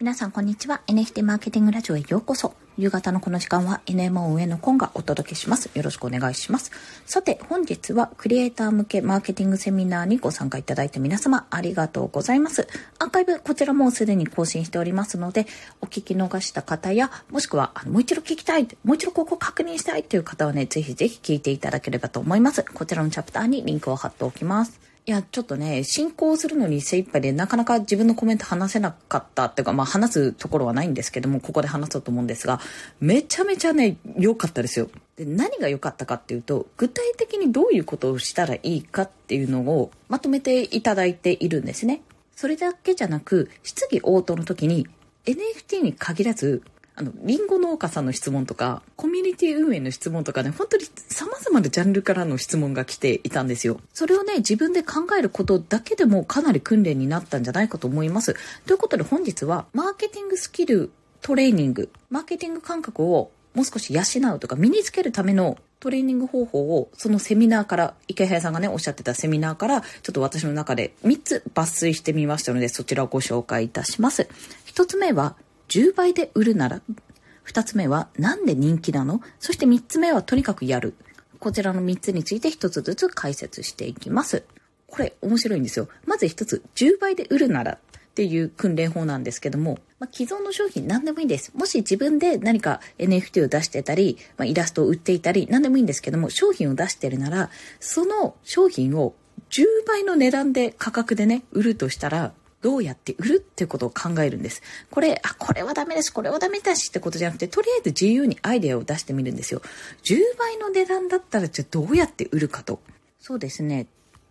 皆さんこんにちは。NFT マーケティングラジオへようこそ。夕方のこの時間は NMO 上のコンがお届けします。よろしくお願いします。さて、本日はクリエイター向けマーケティングセミナーにご参加いただいた皆様ありがとうございます。アーカイブこちらもすでに更新しておりますので、お聞き逃した方や、もしくはあのもう一度聞きたい、もう一度ここ確認したいという方はね、ぜひぜひ聞いていただければと思います。こちらのチャプターにリンクを貼っておきます。いや、ちょっとね、進行するのに精一杯で、なかなか自分のコメント話せなかったっていうか、まあ話すところはないんですけども、ここで話そうと思うんですが、めちゃめちゃね、良かったですよ。で、何が良かったかっていうと、具体的にどういうことをしたらいいかっていうのをまとめていただいているんですね。それだけじゃなく、質疑応答の時に NFT に限らず、あの、リンゴ農家さんの質問とか、コミュニティ運営の質問とかね、本当に様々なジャンルからの質問が来ていたんですよ。それをね、自分で考えることだけでもかなり訓練になったんじゃないかと思います。ということで本日は、マーケティングスキルトレーニング、マーケティング感覚をもう少し養うとか身につけるためのトレーニング方法をそのセミナーから、池早さんがね、おっしゃってたセミナーから、ちょっと私の中で3つ抜粋してみましたので、そちらをご紹介いたします。1つ目は、10倍で売るなら二つ目は、なんで人気なの？そして三つ目は、とにかくやる。こちらの三つについて一つずつ解説していきます。これ、面白いんですよ。まず一つ、10倍で売るならっていう訓練法なんですけども、まあ、既存の商品何でもいいです。もし自分で何か NFT を出してたり、まあ、イラストを売っていたり、何でもいいんですけども、商品を出してるなら、その商品を10倍の値段で価格でね、売るとしたら、どうやって売るってことを考えるんです。これ、あ、これはダメです、これはダメだしってことじゃなくて、とりあえず自由にアイデアを出してみるんですよ。10倍の値段だったら、じゃあどうやって売るかと。そうですね。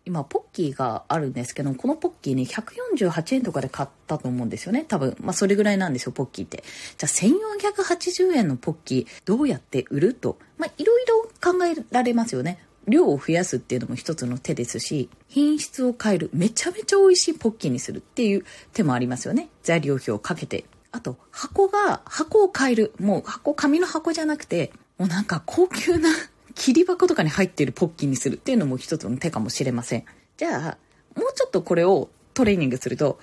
今、ポッキーがあるんですけど、このポッキーね、148円とかで買ったと思うんですよね。多分。まあ、それぐらいなんですよ、ポッキーって。じゃあ、1480円のポッキー、どうやって売ると。まあ、いろいろ考えられますよね。量を増やすっていうのも一つの手ですし、品質を変える、めちゃめちゃ美味しいポッキーにするっていう手もありますよね。材料費をかけて。あと、箱が、箱を変える。もう箱、紙の箱じゃなくて、もうなんか高級な切り箱とかに入っているポッキーにするっていうのも一つの手かもしれません。じゃあ、もうちょっとこれをトレーニングすると、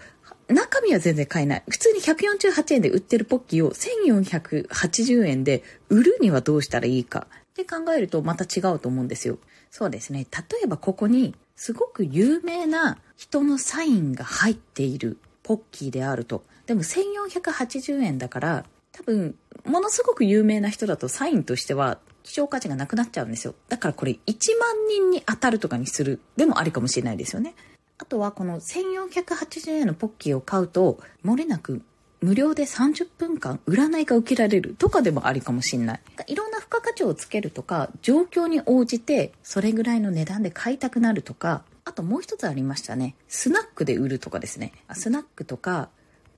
中身は全然買えない。普通に148円で売ってるポッキーを1480円で売るにはどうしたらいいかって考えるとまた違うと思うんですよ。そうですね。例えばここにすごく有名な人のサインが入っているポッキーであると。でも1480円だから多分ものすごく有名な人だとサインとしては希少価値がなくなっちゃうんですよ。だからこれ1万人に当たるとかにするでもありかもしれないですよね。あとはこの1480円のポッキーを買うと漏れなく無料で30分間占いが受けられるとかでもありかもしんない。いろんな付加価値をつけるとか、状況に応じてそれぐらいの値段で買いたくなるとか、あともう一つありましたね。スナックで売るとかですね。スナックとか、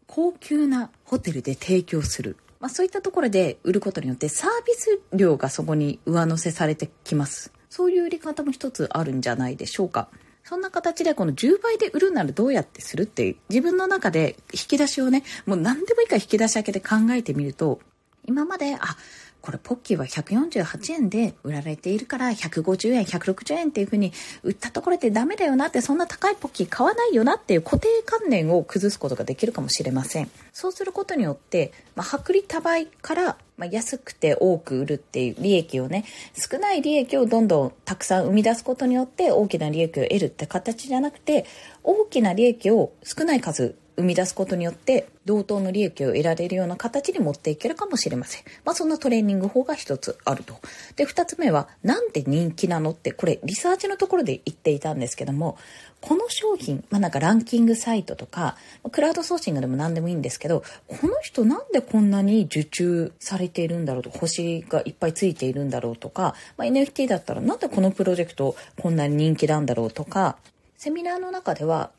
高級なホテルで提供する。まあそういったところで売ることによってサービス料がそこに上乗せされてきます。そういう売り方も一つあるんじゃないでしょうか。そんな形でこの10倍で売るならどうやってするって自分の中で引き出しをね、もう何でもいいから引き出し開けて考えてみると、今まで、あ、これポッキーは148円で売られているから150円、160円っていう風に売ったところでダメだよなってそんな高いポッキー買わないよなっていう固定観念を崩すことができるかもしれません。そうすることによって、まあ、薄利多売から、ま、安くて多く売るっていう利益をね、少ない利益をどんどんたくさん生み出すことによって大きな利益を得るって形じゃなくて、大きな利益を少ない数生み出すことによって同等の利益を得られるような形に持っていけるかもしれません。まあそんなトレーニング法が一つあると。で、二つ目はなんで人気なのってこれリサーチのところで言っていたんですけども、この商品、まあなんかランキングサイトとか、クラウドソーシングでも何でもいいんですけど、この人なんでこんなに受注されているんだろうと、星がいっぱいついているんだろうとか、まあ、NFT だったらなんでこのプロジェクトこんなに人気なんだろうとか、セミナーの中では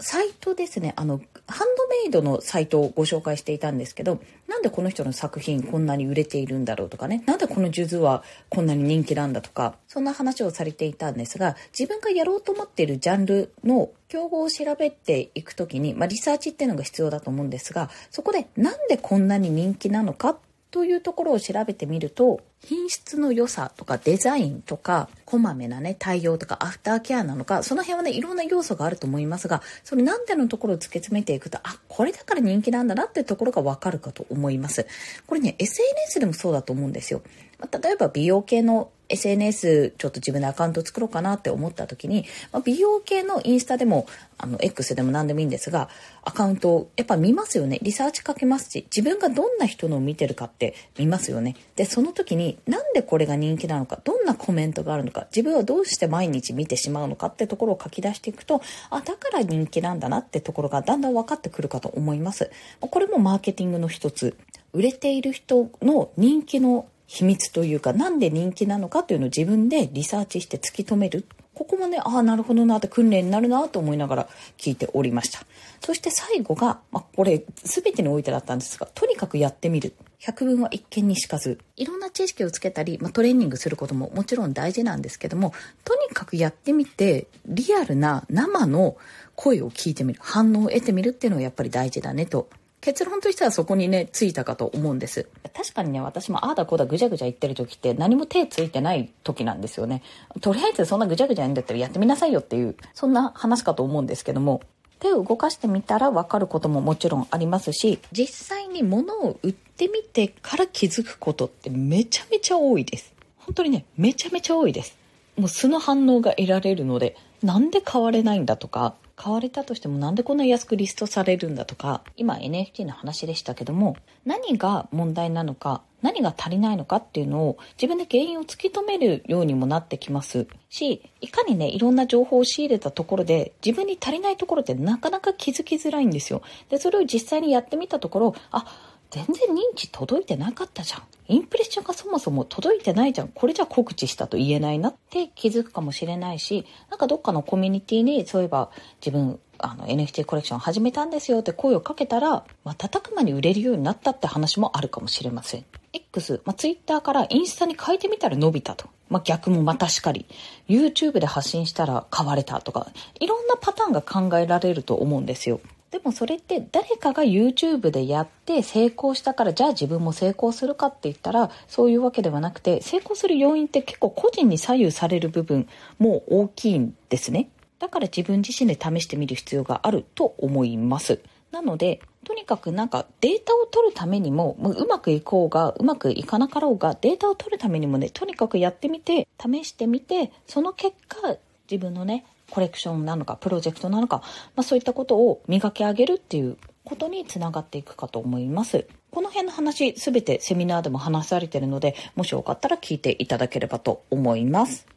サイトですね、あの、ハンドメイドのサイトをご紹介していたんですけど、なんでこの人の作品こんなに売れているんだろうとかね、なんでこの数珠はこんなに人気なんだとか、そんな話をされていたんですが、自分がやろうと思っているジャンルの競合を調べていくときに、まあ、リサーチっていうのが必要だと思うんですが、そこでなんでこんなに人気なのかというところを調べてみると、品質の良さとかデザインとか、こまめなね、対応とかアフターケアなのか、その辺はね、いろんな要素があると思いますが、それなんでのところを突き詰めていくと、あ、これだから人気なんだなっていうところがわかるかと思います。これね、SNS でもそうだと思うんですよ。ま、例えば美容系の SNS ちょっと自分でアカウント作ろうかなって思った時に、まあ、美容系のインスタでも、あの、X でも何でもいいんですが、アカウントをやっぱ見ますよね。リサーチかけますし、自分がどんな人のを見てるかって見ますよね。で、その時になんでこれが人気なのか、どんなコメントがあるのか、自分はどうして毎日見てしまうのかってところを書き出していくと、あ、だから人気なんだなってところがだんだん分かってくるかと思います。これもマーケティングの一つ。売れている人の人気の秘密というか、なんで人気なのかというのを自分でリサーチして突き止める。ここもね、ああ、なるほどなって訓練になるなと思いながら聞いておりました。そして最後が、まあ、これ全てにおいてだったんですが、とにかくやってみる。百聞は一見にしかず。いろんな知識をつけたり、まあ、トレーニングすることももちろん大事なんですけども、とにかくやってみて、リアルな生の声を聞いてみる。反応を得てみるっていうのがやっぱり大事だねと結論としてはそこにね、ついたかと思うんです。確かにね、私もああだこうだぐちゃぐちゃ言ってる時って何も手ついてない時なんですよね。とりあえずそんなぐちゃぐちゃ言うんだったらやってみなさいよっていう、そんな話かと思うんですけども、手を動かしてみたら分かることももちろんありますし、実際に物を売ってみてから気づくことってめちゃめちゃ多いです。本当にね、めちゃめちゃ多いです。もう素の反応が得られるので、なんで買われないんだとか、買われたとしてもなんでこんな安くリストされるんだとか、今 NFT の話でしたけども、何が問題なのか、何が足りないのかっていうのを自分で原因を突き止めるようにもなってきますし、いかにね、いろんな情報を仕入れたところで自分に足りないところってなかなか気づきづらいんですよ。で、それを実際にやってみたところ、あ、全然認知届いてなかったじゃん。インプレッションがそもそも届いてないじゃん。これじゃ告知したと言えないなって気づくかもしれないし、なんかどっかのコミュニティにそういえば自分あの NFT コレクション始めたんですよって声をかけたら、瞬く間に売れるようになったって話もあるかもしれません。X、まあ、Twitter からインスタに変えてみたら伸びたと。まあ、逆もまたしかり。YouTube で発信したら買われたとか、いろんなパターンが考えられると思うんですよ。でもそれって誰かが YouTube でやって成功したからじゃあ自分も成功するかって言ったらそういうわけではなくて成功する要因って結構個人に左右される部分も大きいんですね。だから自分自身で試してみる必要があると思います。なので、とにかくなんかデータを取るためにも、うまくいこうが、うまくいかなかろうが、データを取るためにもね、とにかくやってみて、試してみて、その結果、自分のね、コレクションなのか、プロジェクトなのか、まあそういったことを磨き上げるっていうことにつながっていくかと思います。この辺の話、すべてセミナーでも話されているので、もしよかったら聞いていただければと思います。